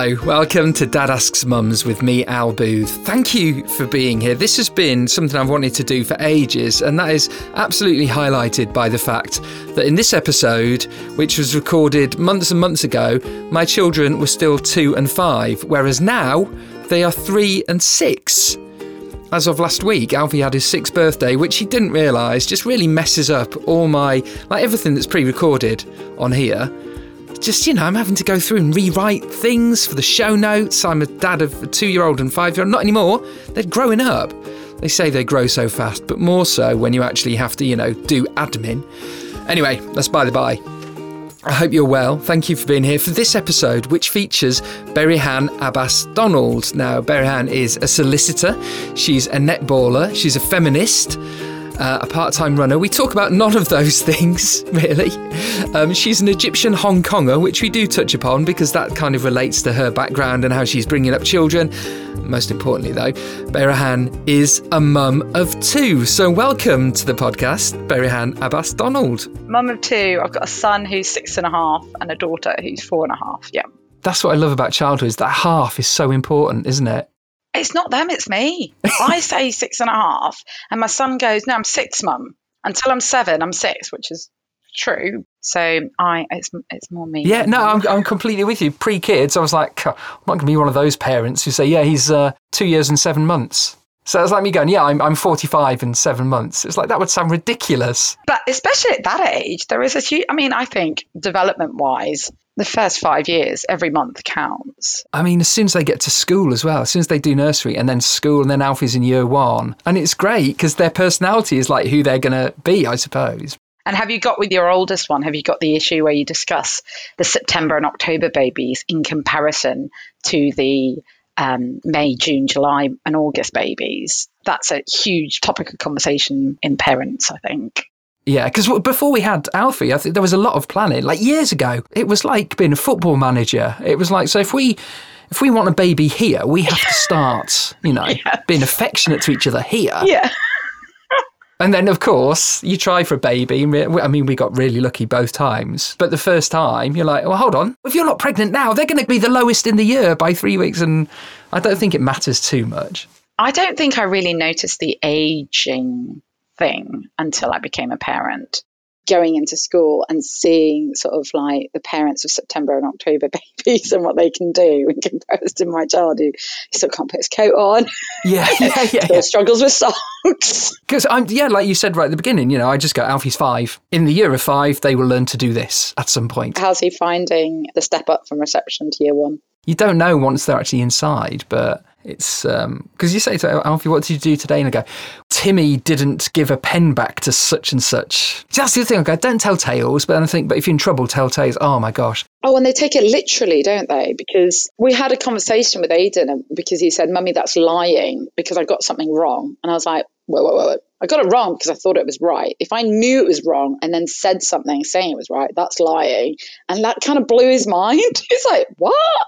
Hello, welcome to Dad Asks Mums with me, Al Booth. Thank you for being here. This has been something I've wanted to do for ages, and that is absolutely highlighted by the fact that in this episode, which was recorded months and months ago, my children were still two and five, whereas now they are three and six. As of last week, Alfie had his sixth birthday, which he didn't realise just really messes up all my, like everything that's pre recorded on here just, you know, I'm having to go through and rewrite things for the show notes. I'm a dad of a two year old and five year old. Not anymore. They're growing up. They say they grow so fast, but more so when you actually have to, you know, do admin. Anyway, that's by the by. I hope you're well. Thank you for being here for this episode, which features Berihan Abbas Donald. Now, Berihan is a solicitor, she's a netballer, she's a feminist uh, a part time runner. We talk about none of those things, really. Um, she's an Egyptian Hong Konger, which we do touch upon because that kind of relates to her background and how she's bringing up children. Most importantly, though, Berihan is a mum of two. So, welcome to the podcast, Berihan Abbas Donald. Mum of two. I've got a son who's six and a half and a daughter who's four and a half. Yeah. That's what I love about childhood is that half is so important, isn't it? It's not them, it's me. I say six and a half, and my son goes, No, I'm six, mum. Until I'm seven, I'm six, which is true. So I, it's it's more me. Yeah, no, I'm, I'm completely with you. Pre kids, I was like, I'm not going to be one of those parents who say, yeah, he's uh, two years and seven months. So it's like me going, yeah, I'm, I'm 45 in seven months. It's like that would sound ridiculous. But especially at that age, there is a huge, I mean, I think development wise, the first five years, every month counts. I mean, as soon as they get to school as well, as soon as they do nursery and then school and then Alfie's in year one. And it's great because their personality is like who they're going to be, I suppose. And have you got with your oldest one, have you got the issue where you discuss the September and October babies in comparison to the um, May, June, July, and August babies? That's a huge topic of conversation in parents, I think. Yeah, because before we had Alfie, I think there was a lot of planning. Like years ago, it was like being a football manager. It was like, so if we if we want a baby here, we have to start, you know, yeah. being affectionate to each other here. Yeah. And then, of course, you try for a baby. I mean, we got really lucky both times. But the first time, you're like, well, hold on. If you're not pregnant now, they're going to be the lowest in the year by three weeks. And I don't think it matters too much. I don't think I really noticed the aging thing until I became a parent. Going into school and seeing sort of like the parents of September and October babies and what they can do in comparison to my child who still can't put his coat on. Yeah, yeah, yeah. yeah. struggles with socks. Because I'm, yeah, like you said right at the beginning, you know, I just go, Alfie's five. In the year of five, they will learn to do this at some point. How's he finding the step up from reception to year one? You don't know once they're actually inside, but it's because um, you say to Alfie, "What did you do today?" And I go, "Timmy didn't give a pen back to such and such." That's the other thing. I go, "Don't tell tales," but I think, "But if you're in trouble, tell tales." Oh my gosh! Oh, and they take it literally, don't they? Because we had a conversation with Aiden because he said, "Mummy, that's lying because I got something wrong," and I was like, "Whoa, whoa, whoa!" I got it wrong because I thought it was right. If I knew it was wrong and then said something saying it was right, that's lying. And that kind of blew his mind. He's like, what?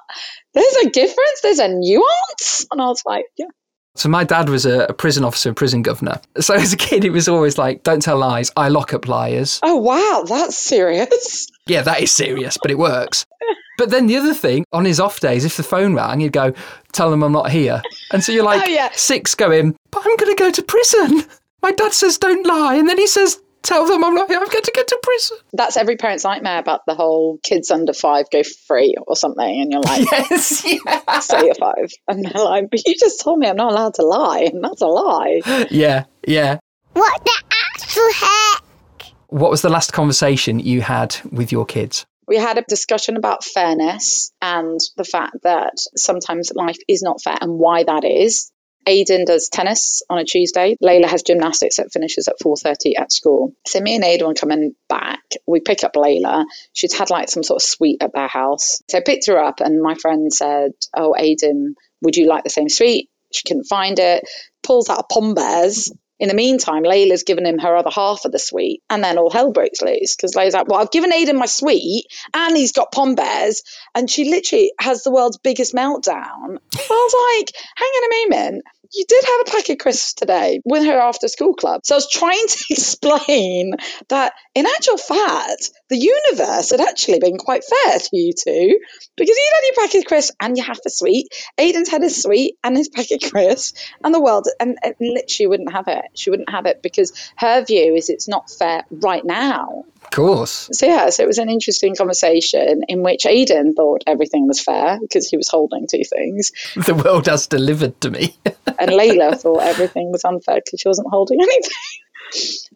There's a difference? There's a nuance? And I was like, yeah. So my dad was a, a prison officer and prison governor. So as a kid, it was always like, don't tell lies. I lock up liars. Oh, wow. That's serious. Yeah, that is serious, but it works. But then the other thing, on his off days, if the phone rang, he'd go, tell them I'm not here. And so you're oh, like, oh, yeah. six going, but I'm going to go to prison. My dad says don't lie, and then he says tell them I'm not here. I'm going to get to prison. That's every parent's nightmare about the whole kids under five go free or something, and you're like, yes, yeah. say you're five, and they're like, but you just told me I'm not allowed to lie, and that's a lie. Yeah, yeah. What the actual heck? What was the last conversation you had with your kids? We had a discussion about fairness and the fact that sometimes life is not fair and why that is. Aiden does tennis on a Tuesday. Layla has gymnastics that finishes at 4.30 at school. So me and Aiden are coming back. We pick up Layla. She's had like some sort of sweet at their house. So I picked her up and my friend said, oh, Aiden, would you like the same sweet? She couldn't find it. Pulls out a Pom Bears in the meantime, Layla's given him her other half of the suite, and then all hell breaks loose because Layla's like, "Well, I've given Aiden my suite, and he's got pom bears," and she literally has the world's biggest meltdown. I was like, "Hang on a moment." You did have a packet crisps today with her after school club. So I was trying to explain that in actual fact, the universe had actually been quite fair to you two because you'd had your packet crisps and you have a sweet. Aiden's had his sweet and his packet crisps and the world, and, and literally wouldn't have it. She wouldn't have it because her view is it's not fair right now. Of course. So yeah, so it was an interesting conversation in which Aiden thought everything was fair because he was holding two things, The world has delivered to me. and Layla thought everything was unfair because she wasn't holding anything.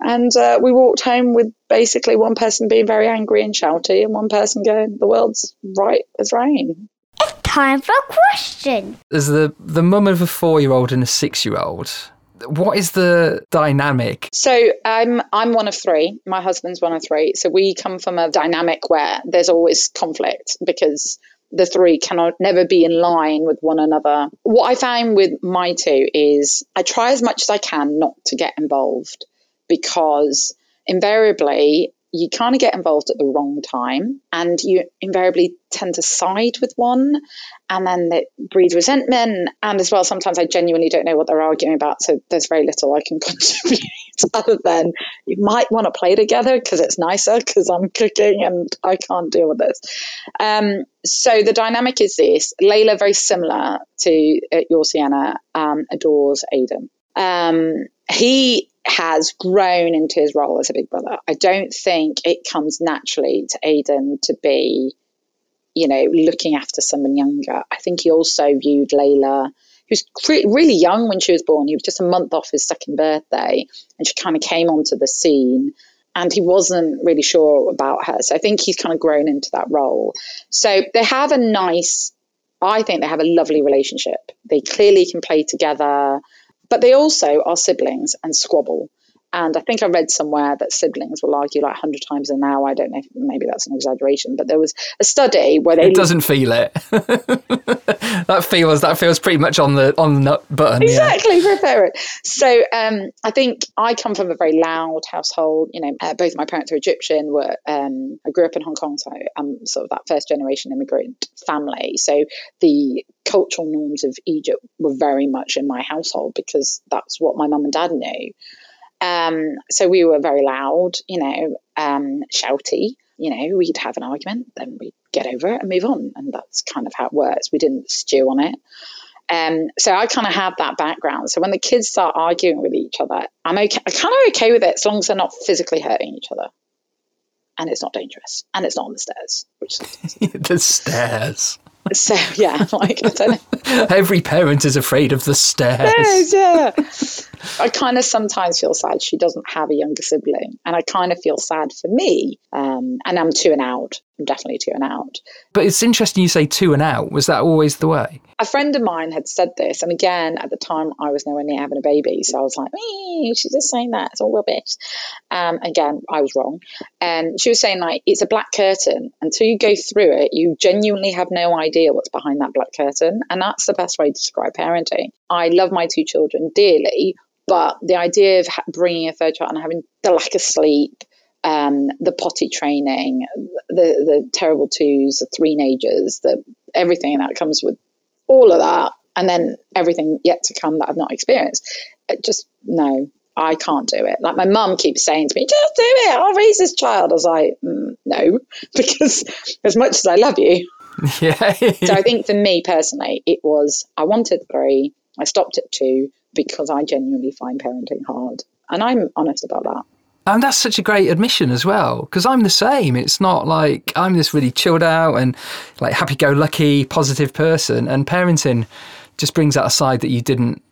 And uh, we walked home with basically one person being very angry and shouty, and one person going, "The world's right as rain." It's time for a question. As the, the mum of a four year old and a six year old, what is the dynamic? So I'm I'm one of three. My husband's one of three. So we come from a dynamic where there's always conflict because the three cannot never be in line with one another. What I found with my two is I try as much as I can not to get involved because invariably you kind of get involved at the wrong time and you invariably tend to side with one and then it breeds resentment. And as well sometimes i genuinely don't know what they're arguing about so there's very little i can contribute other than you might want to play together because it's nicer because i'm cooking and i can't deal with this. Um, so the dynamic is this layla very similar to uh, your sienna um, adores aiden. Um, he has grown into his role as a big brother. I don't think it comes naturally to Aiden to be, you know, looking after someone younger. I think he also viewed Layla, who's really young when she was born. He was just a month off his second birthday, and she kind of came onto the scene. And he wasn't really sure about her. So I think he's kind of grown into that role. So they have a nice, I think they have a lovely relationship. They clearly can play together. But they also are siblings and squabble. And I think I read somewhere that siblings will argue like 100 times an hour. I don't know if maybe that's an exaggeration, but there was a study where they. It doesn't feel it. that feels that feels pretty much on the on the nut button. yeah. Exactly for a parent. So um, I think I come from a very loud household. You know, uh, both my parents are Egyptian. Were um, I grew up in Hong Kong, so I'm sort of that first generation immigrant family. So the cultural norms of Egypt were very much in my household because that's what my mum and dad knew. Um, so we were very loud, you know, um, shouty. You know, we'd have an argument, then we'd get over it and move on, and that's kind of how it works. We didn't stew on it. Um, so I kind of have that background. So when the kids start arguing with each other, I'm okay. I'm kind of okay with it as long as they're not physically hurting each other, and it's not dangerous, and it's not on the stairs. Which the stairs. so yeah, like I don't know. Every parent is afraid of the stairs. Yes, yeah. I kind of sometimes feel sad she doesn't have a younger sibling, and I kind of feel sad for me. Um, and I'm two and out. I'm definitely two and out. But it's interesting you say two and out. Was that always the way? A friend of mine had said this, and again, at the time, I was nowhere near having a baby, so I was like, "Eh, she's just saying that. It's all rubbish." Um, again, I was wrong. And she was saying like, it's a black curtain. Until you go through it, you genuinely have no idea what's behind that black curtain, and that's the best way to describe parenting. I love my two children dearly, but the idea of ha- bringing a third child and having the lack of sleep, um, the potty training, the the terrible twos, the three nagers, the everything that comes with all of that, and then everything yet to come that I've not experienced. It just no, I can't do it. Like my mum keeps saying to me, "Just do it. I'll raise this child." I was like, mm, "No," because as much as I love you, Yeah. so I think for me personally, it was I wanted three. I stopped at two because I genuinely find parenting hard, and I'm honest about that. And that's such a great admission as well, because I'm the same. It's not like I'm this really chilled out and like happy go lucky, positive person, and parenting just brings out a side that you didn't.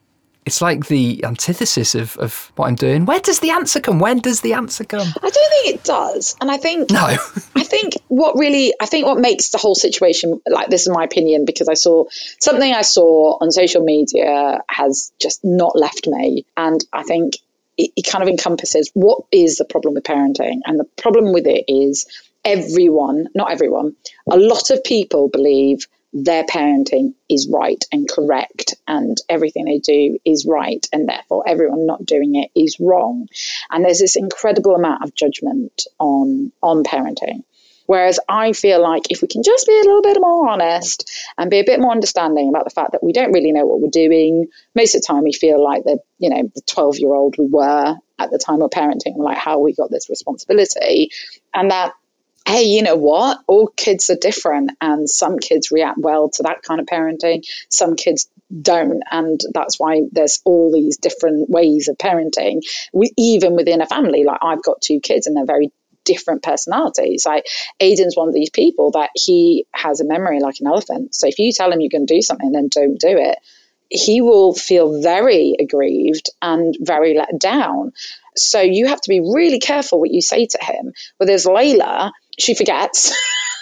It's like the antithesis of, of what I'm doing. Where does the answer come? When does the answer come? I don't think it does, and I think No. I think what really, I think what makes the whole situation like this is my opinion because I saw something I saw on social media has just not left me, and I think it, it kind of encompasses what is the problem with parenting, and the problem with it is everyone, not everyone, a lot of people believe their parenting is right and correct and everything they do is right and therefore everyone not doing it is wrong and there's this incredible amount of judgment on on parenting Whereas I feel like if we can just be a little bit more honest and be a bit more understanding about the fact that we don't really know what we're doing, most of the time we feel like the, you know, the 12 year old we were at the time of parenting, like how we got this responsibility. And that hey, you know what? All kids are different, and some kids react well to that kind of parenting, some kids don't. And that's why there's all these different ways of parenting, we, even within a family. Like, I've got two kids, and they're very different personalities. Like Aiden's one of these people that he has a memory like an elephant. So if you tell him you're going to do something, then don't do it. He will feel very aggrieved and very let down. So you have to be really careful what you say to him. Whereas Layla, she forgets.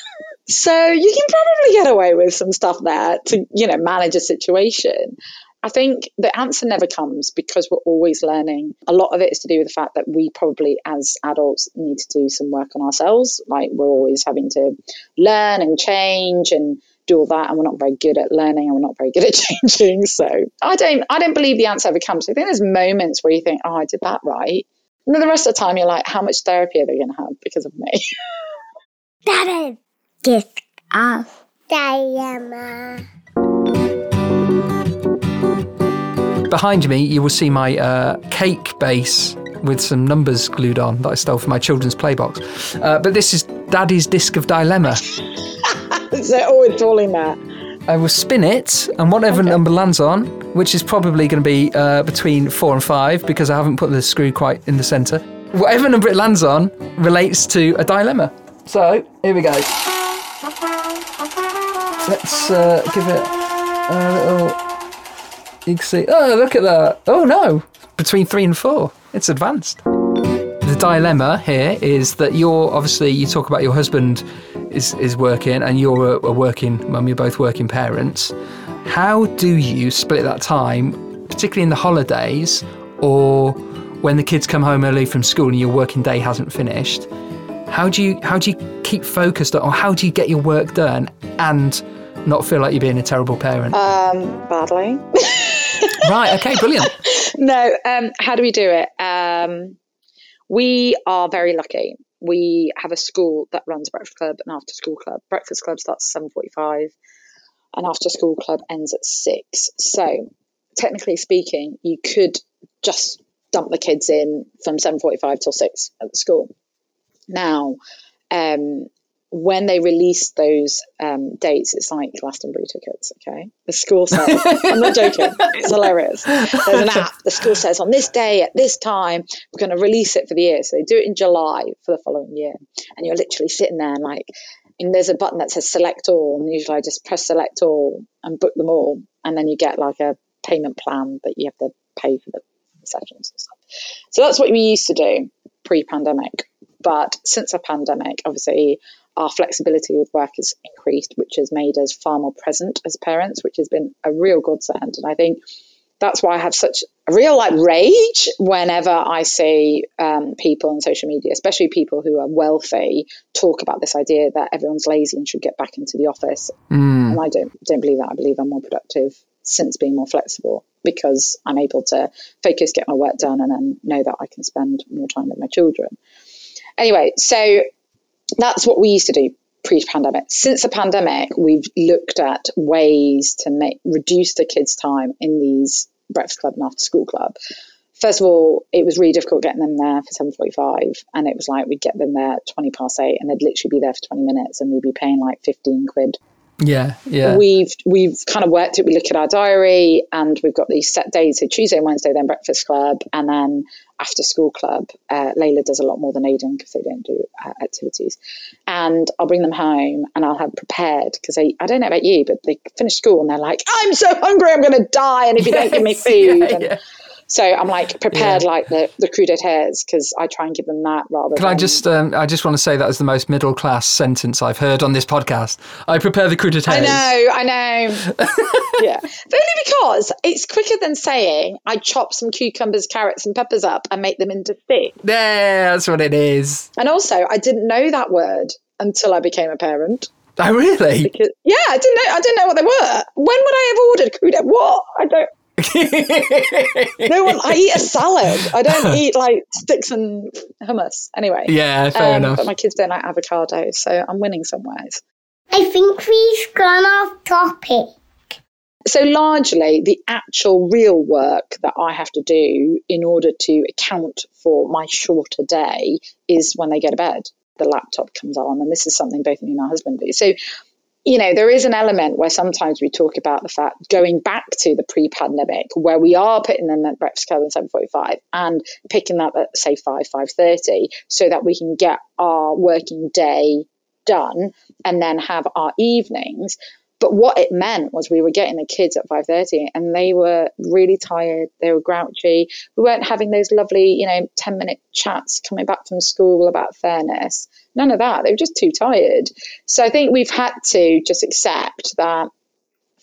so you can probably get away with some stuff there to, you know, manage a situation. I think the answer never comes because we're always learning. A lot of it is to do with the fact that we probably, as adults, need to do some work on ourselves. Like we're always having to learn and change and do all that, and we're not very good at learning and we're not very good at changing. So I don't, I don't believe the answer ever comes. I think there's moments where you think, oh, I did that right. And then the rest of the time, you're like, how much therapy are they going to have because of me? That is disc off dilemma. Behind me, you will see my uh, cake base with some numbers glued on that I stole from my children's playbox. Uh, but this is Daddy's Disc of Dilemma. so, oh, we're calling that. I will spin it, and whatever Okay. number lands on, which is probably going to be uh, between four and five because I haven't put the screw quite in the centre. Whatever number it lands on relates to a dilemma. So here we go. Let's uh, give it a little. You can see. Oh, look at that! Oh no, between three and four. It's advanced. Dilemma here is that you're obviously you talk about your husband is is working and you're a, a working mum. You're both working parents. How do you split that time, particularly in the holidays or when the kids come home early from school and your working day hasn't finished? How do you how do you keep focused on, or how do you get your work done and not feel like you're being a terrible parent? Um, badly. right. Okay. Brilliant. no, um, how do we do it? Um, we are very lucky. We have a school that runs breakfast club and after school club. Breakfast club starts at seven forty-five, and after school club ends at six. So, technically speaking, you could just dump the kids in from seven forty-five till six at the school. Now, um, when they release those um, dates, it's like Glastonbury tickets, okay? The school says, I'm not joking, it's hilarious. There's an app, the school says, on this day, at this time, we're going to release it for the year. So they do it in July for the following year. And you're literally sitting there and like, and there's a button that says select all, and usually I just press select all and book them all. And then you get like a payment plan that you have to pay for the sessions and stuff. So that's what we used to do pre pandemic. But since the pandemic, obviously, our flexibility with work has increased, which has made us far more present as parents, which has been a real godsend. And I think that's why I have such a real like rage whenever I see um, people on social media, especially people who are wealthy, talk about this idea that everyone's lazy and should get back into the office. And I don't don't believe that. I believe I'm more productive since being more flexible because I'm able to focus, get my work done, and then know that I can spend more time with my children. Anyway, so that's what we used to do pre-pandemic. Since the pandemic, we've looked at ways to make reduce the kids' time in these breakfast club and after school club. First of all, it was really difficult getting them there for seven forty-five, and it was like we'd get them there twenty past eight, and they'd literally be there for twenty minutes, and we'd be paying like fifteen quid Yeah. Yeah. we've we've kind of worked it. We look at our diary, and we've got these set days. So Tuesday and Wednesday, then breakfast club, and then after school club. Uh, Layla does a lot more than Aiden because they don't do uh, activities. And I'll bring them home, and I'll have prepared because I don't know about you, but they finish school and they're like, I'm so hungry, I'm going to die, and if you don't give me food. yeah, and yeah. So I'm like prepared Yeah. like the the crudités because I try and give them that rather. Can than, I just, um, I just want to say that is the most middle class sentence I've heard on this podcast. I prepare the crudités. I know, I know. yeah. But only because it's quicker than saying I chop some cucumbers, carrots, and peppers up and make them into sticks. Yeah, that's what it is. And also, I didn't know that word until I became a parent. Oh, really? Because, yeah, I didn't know. I didn't know what they were. When would I have ordered crudités? What? I don't. No one. I eat a salad. I don't eat like sticks and hummus. Anyway. Yeah, fair Um, enough. But my kids don't like avocado, so I'm winning somewhere. I think we've gone off topic. So largely, the actual real work that I have to do in order to account for my shorter day is when they go to bed. The laptop comes on, and this is something both me and my husband do. So, you know, there is an element where sometimes we talk about the fact going back to the pre-pandemic, where we are putting them at breakfast club seven forty-five and picking up at say five five thirty, so that we can get our working day done and then have our evenings. But what it meant was we were getting the kids at 5.30 and they were really tired. They were grouchy. We weren't having those lovely, you know, 10 minute chats coming back from school about fairness. None of that. They were just too tired. So I think we've had to just accept that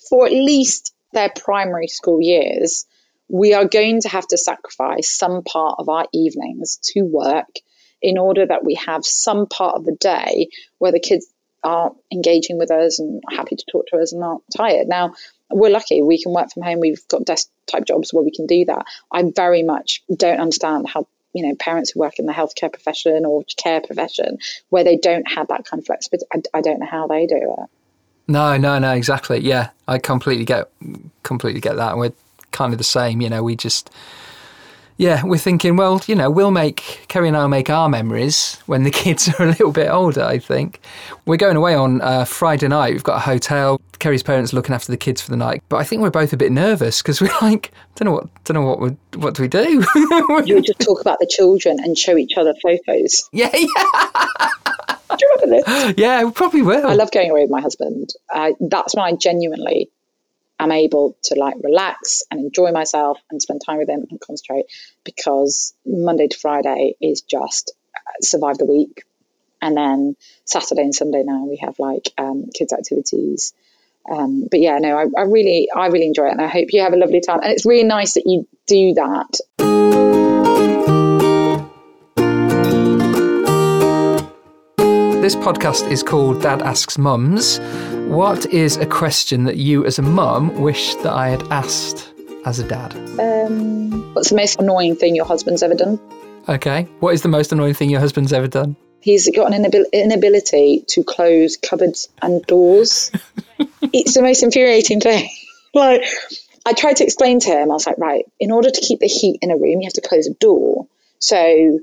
for at least their primary school years, we are going to have to sacrifice some part of our evenings to work in order that we have some part of the day where the kids are engaging with us and happy to talk to us and aren't tired. Now, we're lucky we can work from home. We've got desk type jobs where we can do that. I very much don't understand how you know parents who work in the healthcare profession or care profession where they don't have that kind of flexibility. I, I don't know how they do it. No, no, no, exactly. Yeah, I completely get, completely get that. We're kind of the same. You know, we just, yeah, we're thinking, well, you know, we'll make Kerry and I'll make our memories when the kids are a little bit older. I think we're going away on uh, Friday night. We've got a hotel. Kerry's parents are looking after the kids for the night, but I think we're both a bit nervous because we're like, don't know what, don't know what, we, what do we do? You just talk about the children and show each other photos. yeah, yeah, Do you remember this? yeah, we probably will. I love going away with my husband. Uh, that's when I genuinely am able to like relax and enjoy myself and spend time with them and concentrate because Monday to Friday is just uh, survive the week. And then Saturday and Sunday now we have like um, kids activities. Um, but yeah, no, I, I really, I really enjoy it, and I hope you have a lovely time. And it's really nice that you do that This podcast is called Dad Asks Mums. What is a question that you, as a mum, wish that I had asked as a dad? Um, what's the most annoying thing your husband's ever done? Okay. What is the most annoying thing your husband's ever done? He's got an inabil- inability to close cupboards and doors. it's the most infuriating thing. like, I tried to explain to him, I was like, right, in order to keep the heat in a room, you have to close a door. So,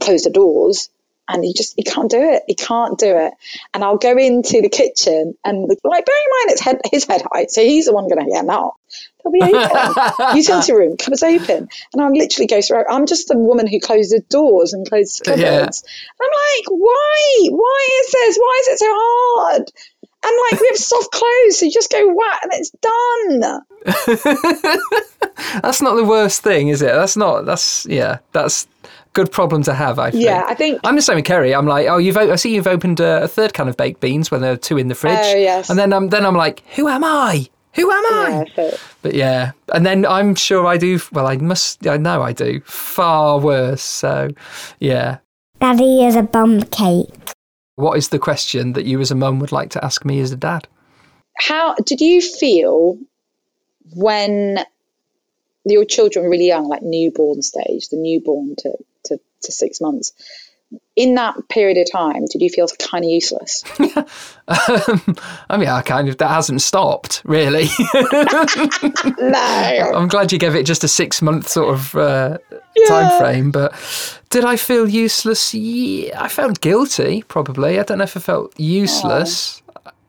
close the doors. And he just, he can't do it. He can't do it. And I'll go into the kitchen and, like, bearing in mind it's head, his head height, so he's the one going to get knocked. They'll be open. Utility room, cupboards open. And I'll literally go through. I'm just the woman who closes doors and closes cupboards. Yeah. I'm like, why? Why is this? Why is it so hard? And like, we have soft clothes, so you just go whack and it's done. That's not the worst thing, is it? That's not. That's yeah. That's good problem to have. I think. Yeah, I think. I'm the same with Kerry. I'm like, oh, you've. o- I see you've opened a, a third can of baked beans when there are two in the fridge. Oh, yes. And then I'm then I'm like, who am I? Who am I? Yeah, so, But yeah, and then I'm sure I do. Well, I must. I know I do far worse. So, yeah. Daddy is a bum cake. What is the question that you as a mum would like to ask me as a dad? how did you feel when your children were really young, like newborn stage, the newborn to, to, six months? In that period of time, did you feel kind of useless? Um, I mean, I kind of that hasn't stopped really. no. I'm glad you gave it just a six month sort of uh, Yeah. time frame. But did I feel useless? Yeah, I felt guilty. Probably. I don't know if I felt useless.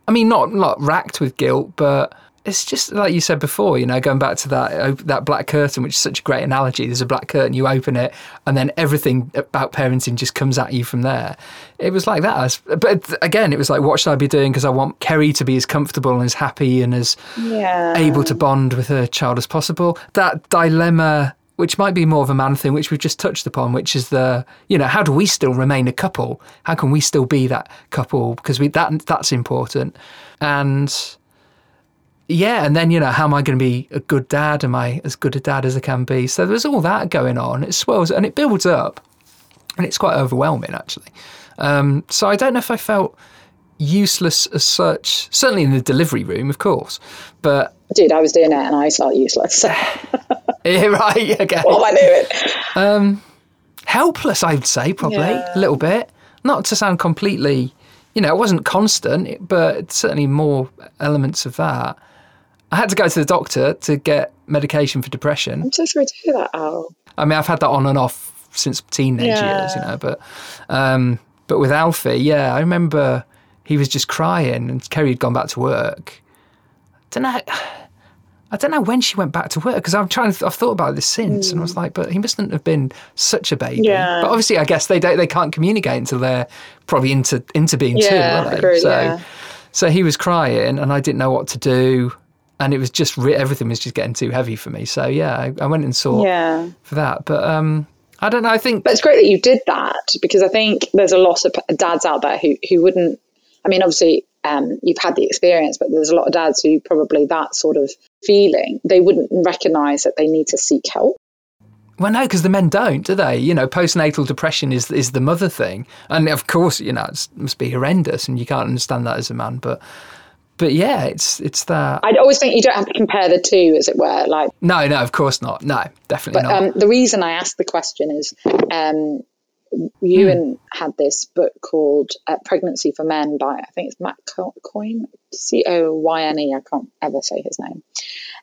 I mean, not not racked with guilt, but it's just like you said before. You know, going back to that uh, that black curtain, which is such a great analogy. There's a black curtain. You open it, and then everything about parenting just comes at you from there. It was like that. But again, it was like, what should I be doing? Because I want Kerry to be as comfortable and as happy and as Yeah. able to bond with her child as possible. That dilemma, which might be more of a man thing, which we've just touched upon, which is the, you know, how do we still remain a couple? How can we still be that couple? Because we that that's important. And yeah, and then you know, how am I going to be a good dad? Am I as good a dad as I can be? So there's all that going on. It swells and it builds up, and it's quite overwhelming actually. Um, so I don't know if I felt useless as such. Certainly in the delivery room, of course, but Dude, I was doing it and I felt useless. yeah, right, okay. what am I doing? Um, helpless, I'd say, probably Yeah. a little bit. Not to sound completely, you know, it wasn't constant, but certainly more elements of that. I had to go to the doctor to get medication for depression. I'm so sorry to hear that, Al. I mean, I've had that on and off since teenage Yeah. years, you know, but um, but with Alfie, yeah, I remember he was just crying and Kerry had gone back to work. don't know. I don't know when she went back to work because I'm trying. I've thought about this since, and I was like, but he mustn't have been such a baby. Hmm. Yeah. But obviously, I guess they don't. They can't communicate until they're probably into into being two, Yeah, aren't they? agreed, so, yeah. so he was crying, and I didn't know what to do, and it was just re- everything was just getting too heavy for me. So yeah, I, I went and saw Yeah. for that. But um, I don't know. I think But it's great that you did that because I think there's a lot of dads out there who, who wouldn't. I mean, obviously, um, you've had the experience, but there's a lot of dads who probably that sort of feeling, they wouldn't recognize that they need to seek help. Well, no, because the men don't, do they? You know, postnatal depression is is the mother thing, and of course, you know, it must be horrendous, and you can't understand that as a man. But, but yeah, it's it's that. I'd always think you don't have to compare the two, as it were. Like, No, no, of course not. No, definitely but not. um, the reason I asked the question is, um, Ewan had this book called uh, "Pregnancy for Men" by I think it's Matt Co- Coyne, C O Y N E. I can't ever say his name.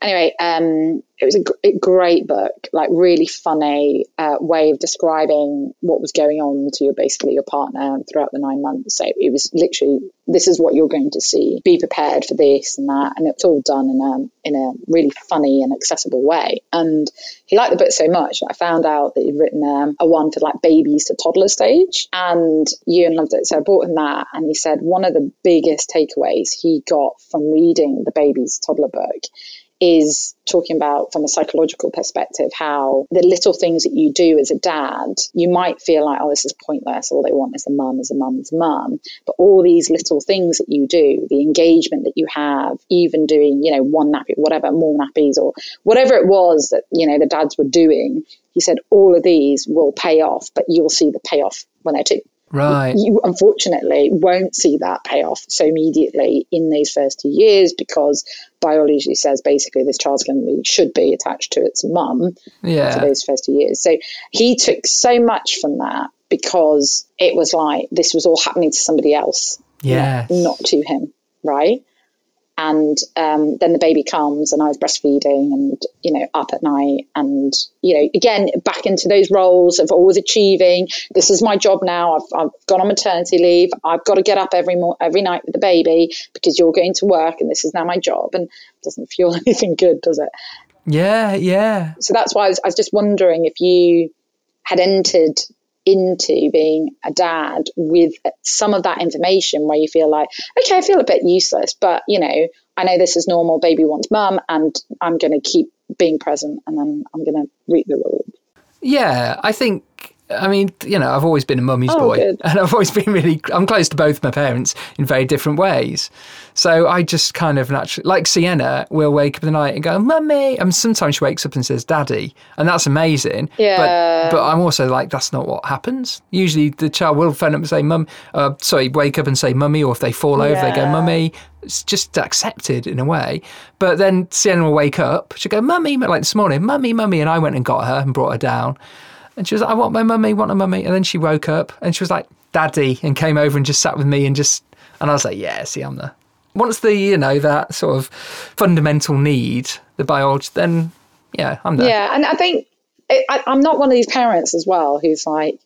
Anyway, um, it was a, a great book, like really funny uh, way of describing what was going on to your basically your partner throughout the nine months. So it was literally this is what you're going to see. Be prepared for this and that, and it's all done in a in a really funny and accessible way. And he liked the book so much I found out that he'd written um, a one for like babies to toddler stage, and Ewan loved it. So I bought him that, and he said one of the biggest takeaways he got from reading the babies toddler book is talking about from a psychological perspective how the little things that you do as a dad you might feel like oh this is pointless. All they want is a mum is a mum is a mum. But all these little things that you do the engagement that you have even doing you know one nappy whatever more nappies or whatever it was that you know the dads were doing he said all of these will pay off but you'll see the payoff when they're two right. you unfortunately won't see that payoff so immediately in these first two years because biology says basically this child's going to be should be attached to its mum yeah. for those first two years. So he took so much from that because it was like this was all happening to somebody else, Yes. not, not to him, right? And um, then the baby comes, and I was breastfeeding, and you know, up at night, and you know, again, back into those roles of always achieving. This is my job now. I've, I've gone on maternity leave. I've got to get up every mo- every night with the baby because you're going to work, and this is now my job. And it doesn't feel anything good, does it? Yeah, yeah. so that's why I was, I was just wondering if you had entered into being a dad with some of that information where you feel like, okay, I feel a bit useless, but you know, I know this is normal. Baby wants mum, and I'm going to keep being present, and then I'm going to reap the reward. Yeah, I think. I mean, you know, I've always been a mummy's Oh, boy, good. and I've always been really. I'm close to both my parents in very different ways, so I just kind of naturally, like Sienna, will wake up in the night and go, "Mummy," and sometimes she wakes up and says, "Daddy," and that's amazing. Yeah. But but I'm also like, that's not what happens. Usually, the child will phone up and say, "Mum," uh, sorry, wake up and say, "Mummy," or if they fall over, they go, Yeah. "Mummy." It's just accepted in a way. But then Sienna will wake up. She'll go, Mummy, like this morning, Mummy, Mummy. And I went and got her and brought her down. And she was like, I want my mummy, want a mummy. And then she woke up and she was like, Daddy, and came over and just sat with me and just, and I was like, yeah, see, I'm the, once the, you know, that sort of fundamental need, the biology, then yeah, I'm there. Yeah, and I think I, I- I'm not one of these parents as well who's like,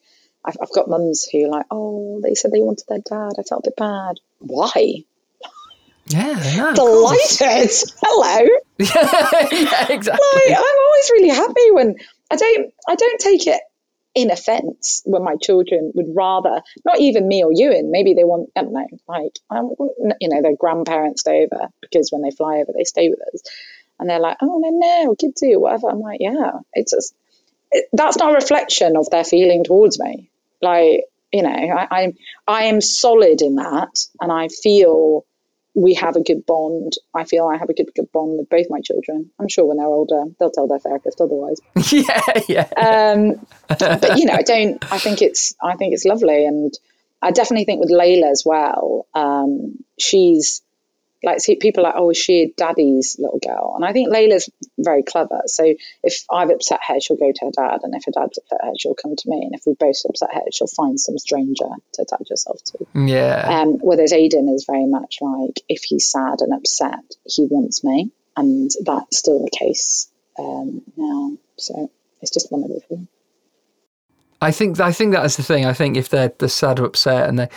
I've, I've got mums who are like, oh, they said they wanted their dad. I felt a bit bad. Why? Yeah, course. Delighted. Hello. yeah, exactly. like, I'm always really happy when I don't I don't take it in offence when my children would rather not even me or you Ewan maybe they want I don't know like I you know their grandparents stay over because when they fly over they stay with us. And they're like oh no no kid do whatever. I'm like yeah it's just it, that's not a reflection of their feeling towards me. Like you know I, I'm I am solid in that and I feel we have a good bond. I feel I have a good good bond with both my children. I'm sure when they're older, they'll tell their therapist otherwise. yeah, yeah. Um, but you know, I don't. I think it's. I think it's lovely, and I definitely think with Layla as well, um, she's like see, people are like, oh, is she daddy's little girl? And I think Layla's very clever. So if I've upset her, she'll go to her dad, and if her dad's upset her, she'll come to me, and if we both upset her, she'll find some stranger to attach herself to. Yeah. Um, whereas Aiden is very much like, if he's sad and upset, he wants me, and that's still the case um, now. So it's just one of the things. I think I think that is the thing. I think if they're they're sad or upset and they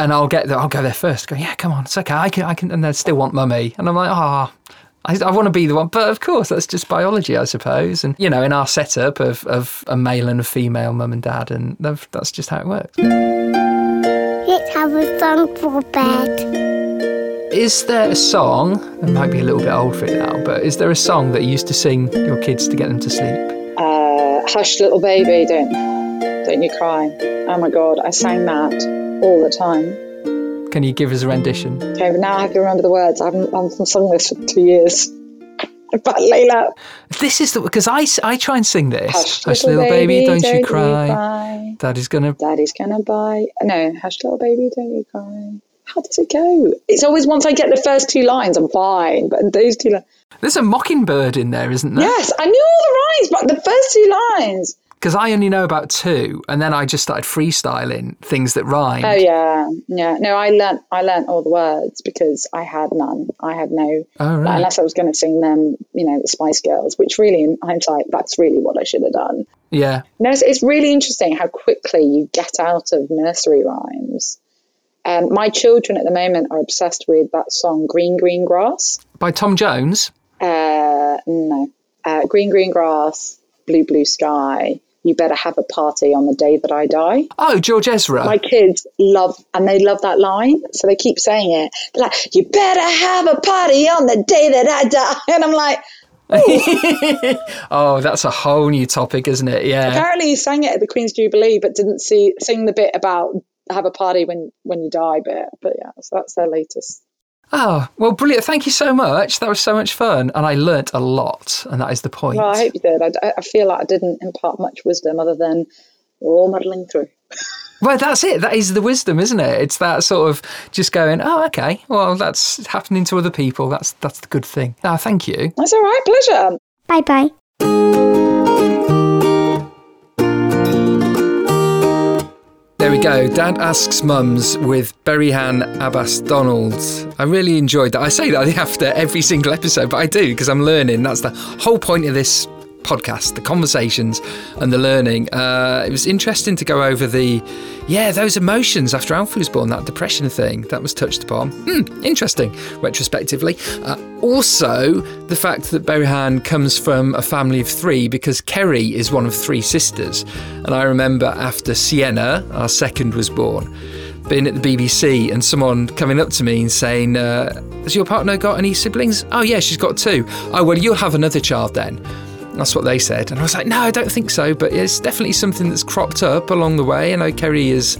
and I'll get there, I'll go there first. Go, yeah, come on, it's okay. I can, I can, and they still want mummy, and I'm like, ah. Oh, I, I want to be the one, but of course that's just biology, I suppose. And you know, in our setup of, of a male and a female mum and dad, and that's just how it works. Let's have a song for bed. Is there a song? It might be a little bit old for it now, but is there a song that you used to sing your kids to get them to sleep? Uh, Hush, little baby, don't don't you cry. Oh my God, I sang that all the time. Can you give us a rendition? Okay, but now I have to remember the words. I haven't, I haven't sung this for two years. But Layla. This is the because I, I try and sing this. Hush, hush little, little baby, baby, don't, don't you you cry. cry. Daddy's gonna. Daddy's gonna buy. No, hush, little baby, don't you cry. How does it go? It's always once I get the first two lines, I'm fine. But those two lines. There's a mockingbird in there, isn't there? Yes, I knew all the rhymes, but the first two lines. Because I only know about two, and then I just started freestyling things that rhyme. Oh yeah, yeah. No, I learnt I learnt all the words because I had none. I had no. Oh, right. Unless I was going to sing them, you know, the Spice Girls, which really, in hindsight, that's really what I should have done. Yeah. No, it's, it's really interesting how quickly you get out of nursery rhymes. Um, my children at the moment are obsessed with that song "Green Green Grass" by Tom Jones. Uh, no, uh, "Green Green Grass," "Blue Blue Sky." You better have a party on the day that I die. Oh, George Ezra. My kids love, and they love that line, so they keep saying it. They're like, "You better have a party on the day that I die," and I'm like, oh, that's a whole new topic, isn't it? Yeah. Apparently, he sang it at the Queen's Jubilee, but didn't see sing the bit about have a party when when you die bit. But yeah, so that's their latest. Oh, well, brilliant. Thank you so much. That was so much fun. And I learnt a lot. And that is the point. Well, I hope you did. I, I feel like I didn't impart much wisdom other than we're all muddling through. Well, that's it. That is the wisdom, isn't it? It's that sort of just going, oh, okay, well, that's happening to other people. That's that's the good thing. Ah, thank you. That's all right. Pleasure. Bye bye. There we go. Dad asks mums with Berihan Abbas Donald. I really enjoyed that. I say that after every single episode, but I do because I'm learning. That's the whole point of this podcast, the conversations and the learning. Uh, it was interesting to go over the, yeah, those emotions after Alfie was born, that depression thing that was touched upon. Hmm, interesting, retrospectively. Uh, also, the fact that Berihan comes from a family of three because Kerry is one of three sisters. And I remember after Sienna, our second, was born being at the BBC and someone coming up to me and saying, uh, Has your partner got any siblings? Oh, yeah, she's got two. Oh, well, you'll have another child then. That's what they said. And I was like, no, I don't think so. But it's definitely something that's cropped up along the way. I know Kerry has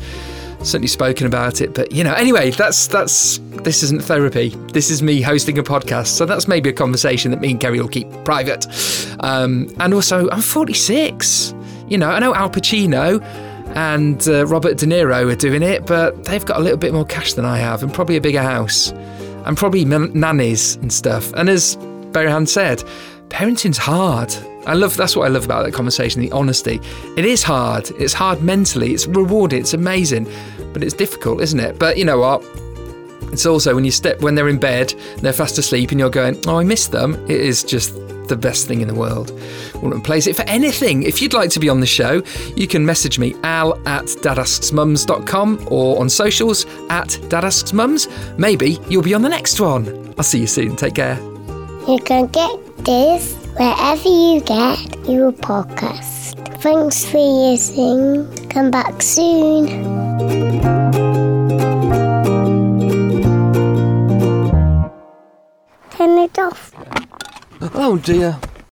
certainly spoken about it. But you know, anyway, that's that's this isn't therapy. This is me hosting a podcast. So that's maybe a conversation that me and Kerry will keep private. Um, and also, I'm 46. You know, I know Al Pacino and uh, Robert De Niro are doing it, but they've got a little bit more cash than I have, and probably a bigger house, and probably nannies and stuff. And as Berihan said, parenting's hard. I love that's what I love about that conversation, the honesty. It is hard. It's hard mentally. It's rewarding. It's amazing, but it's difficult, isn't it? But you know what? It's also when you step when they're in bed, they're fast asleep, and you're going, "Oh, I miss them." It is just the best thing in the world. Wouldn't replace it for anything. If you'd like to be on the show, you can message me al at dadasksmums.com or on socials at dadasksmums. Maybe you'll be on the next one. I'll see you soon. Take care. You can get this wherever you get your podcast. Thanks for listening. Come back soon. Turn it off. Oh dear.